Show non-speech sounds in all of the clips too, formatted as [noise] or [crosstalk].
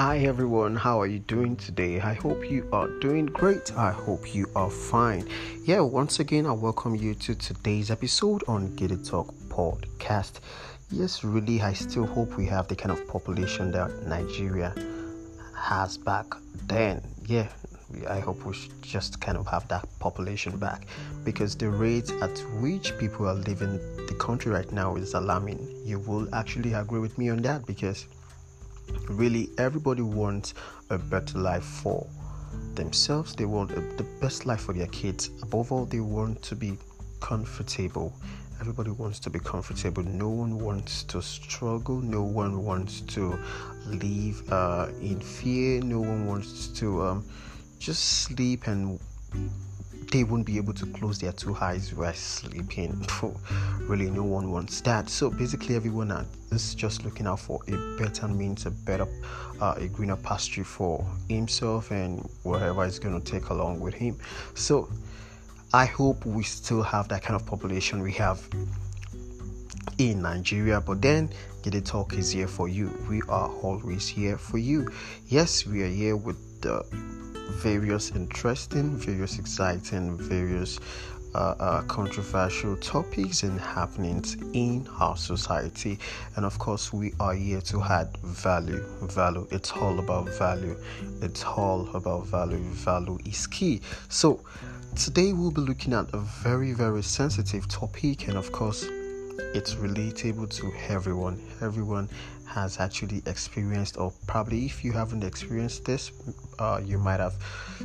Hi everyone, how are you doing today? I hope you are doing great. I hope you are fine. Yeah, once again, I welcome you to today's episode on Gidi Talk podcast. Yes, really, I still hope we have the kind of population that Nigeria has back then. Yeah, I hope we just kind of have that population back because the rate at which people are leaving the country right now is alarming. You will actually agree with me on that because really everybody wants a better life for themselves. They want the best life for their kids. Above all they want to be comfortable. Everybody wants to be comfortable. No one wants to struggle. No one wants to live uh, in fear. No one wants to um, just sleep and they won't be able to close their two eyes while sleeping. [laughs] really, no one wants that. So basically, everyone is just looking out for a better means, a better, uh, a greener pasture for himself and whatever is going to take along with him. So I hope we still have that kind of population we have in Nigeria. But then, It Talk is here for you. We are always here for you. Yes, we are here with the various interesting, various exciting, various uh, uh, controversial topics and happenings in our society. And of course, we are here to add value. Value, it's all about value. It's all about value. Value is key. So, today we'll be looking at a very, very sensitive topic, and of course, it's relatable to everyone. Everyone has actually experienced, or probably if you haven't experienced this, uh, you might have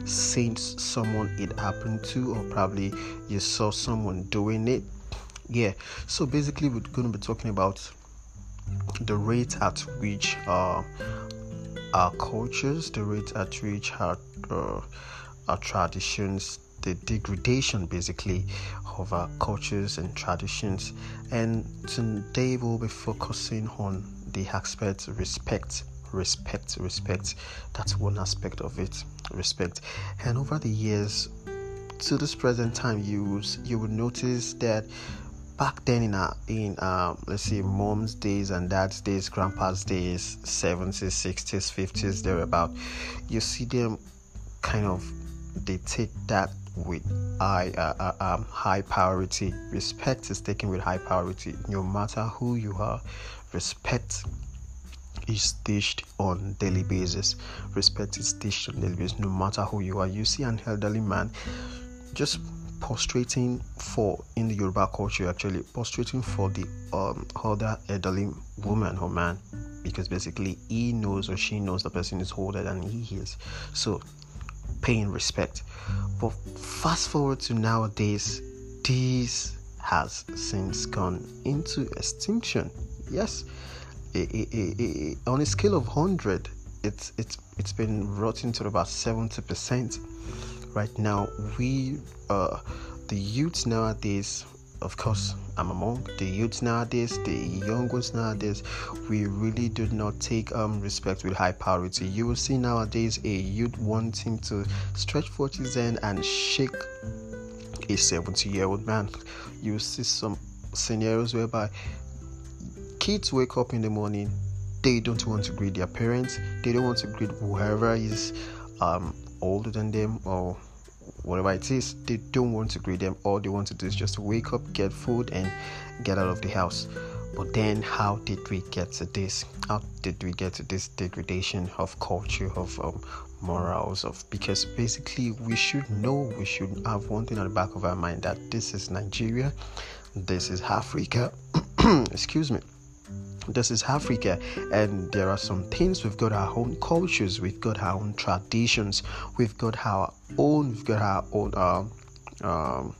seen someone it happened to, or probably you saw someone doing it. Yeah, so basically, we're going to be talking about the rate at which uh, our cultures, the rate at which our, uh, our traditions, the degradation basically of our cultures and traditions. And today we'll be focusing on the aspect respect respect respect. That's one aspect of it respect. And over the years to this present time you you will notice that back then in our in um, let's say mom's days and dad's days grandpa's days 70s 60s 50s they're about you see them kind of they take that with high uh, uh, um, high priority. Respect is taken with high priority. No matter who you are respect is dished on daily basis. Respect is dished on daily basis no matter who you are. You see an elderly man just prostrating for in the Yoruba culture actually prostrating for the um, other elderly woman or man because basically he knows or she knows the person is older than he is. So paying respect. But fast forward to nowadays this has since gone into extinction yes. On a scale of 100 it's it's it's been rotting to about 70% right now we uh the youths nowadays of course i'm among the youths nowadays the young ones nowadays we really do not take um respect with high priority. You will see nowadays a youth wanting to stretch forth his hand and shake a 70 year old man. You will see some scenarios whereby kids wake up in the morning, they don't want to greet their parents, they don't want to greet whoever is um, older than them or whatever it is, they don't want to greet them. All they want to do is just wake up, get food, and get out of the house. But then, how did we get to this? How did we get to this degradation of culture, of um, morals, of because basically we should know, we should have one thing at the back of our mind that this is Nigeria, this is Africa. [clears throat] Excuse me this is Africa, and there are some things we've got our own cultures, we've got our own traditions, we've got our own, we've got our own. Um, um,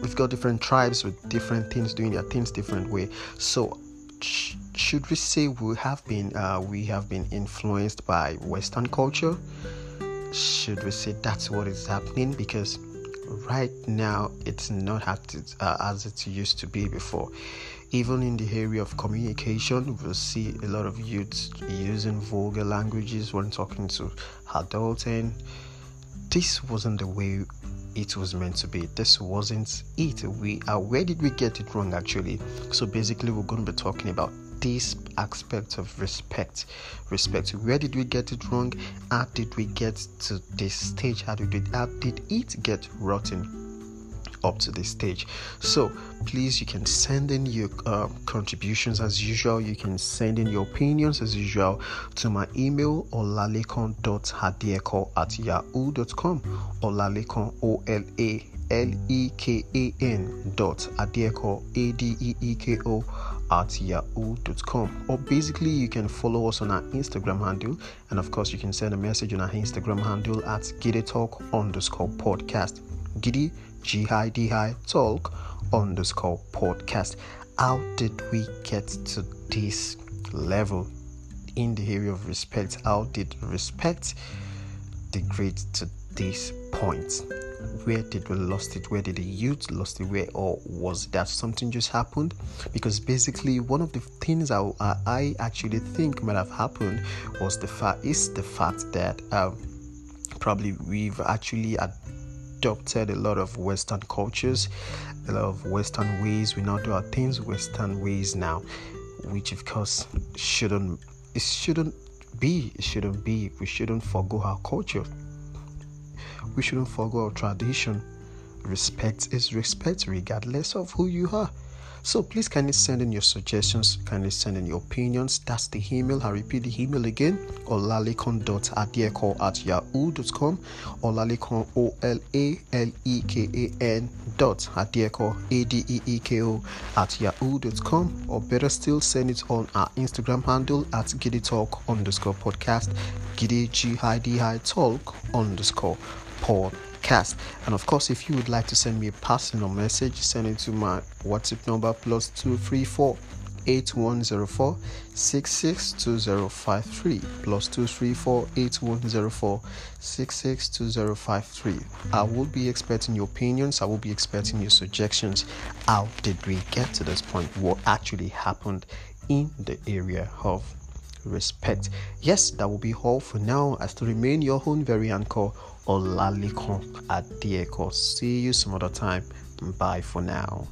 we've got different tribes with different things doing their things different way. So, sh- should we say we have been uh, we have been influenced by Western culture? Should we say that's what is happening? Because right now it's not it, uh, as it used to be before even in the area of communication, we'll see a lot of youths using vulgar languages when talking to adults, and this wasn't the way it was meant to be. This wasn't it. We uh, where did we get it wrong actually? So basically, we're going to be talking about this aspect of respect. Respect. Where did we get it wrong? How did we get to this stage? How did it, how did it get rotten? up to this stage. So please, you can send in your uh, contributions as usual. You can send in your opinions as usual to my email or olalekan.adeeko at yahoo.com olalekan o l a l e k a n dot adeeko a d e e k o at yahoo.com or basically you can follow us on our instagram handle and of course you can send a message on our instagram handle at Gidi talk underscore podcast Gidi G-I-D-I talk underscore podcast. How did we get to this level in the area of respect? How did respect degrade to this point? Where did we lost it? Where did the youth lost it? Where or was that something just happened? Because basically, one of the things I, I actually think might have happened was the fact is the fact that um, probably we've actually adopted a lot of Western cultures, a lot of Western ways. We now do our things Western ways now, which of course shouldn't it shouldn't be. It shouldn't be. We shouldn't forego our culture. We shouldn't forego our tradition. Respect is respect, regardless of who you are. So please kindly send in your suggestions, kindly send in your opinions. That's the email. I repeat the email again olalekan.adeeko at yahoo.com olalekan O L A L E K A N dot adeeko A D E E K O at yahoo.com or better still send it on our Instagram handle at Gidi talk underscore podcast Gidi G I D I talk underscore podcast. And of course, if you would like to send me a personal message, send it to my WhatsApp number plus 234 8104 662053 plus 234 8104 662053. I will be expecting your opinions, I will be expecting your suggestions. How did we get to this point? What actually happened in the area of respect? Yes, that will be all for now. As to remain your own very anchor Olalekan Adeeko. See you some other time. Bye for now.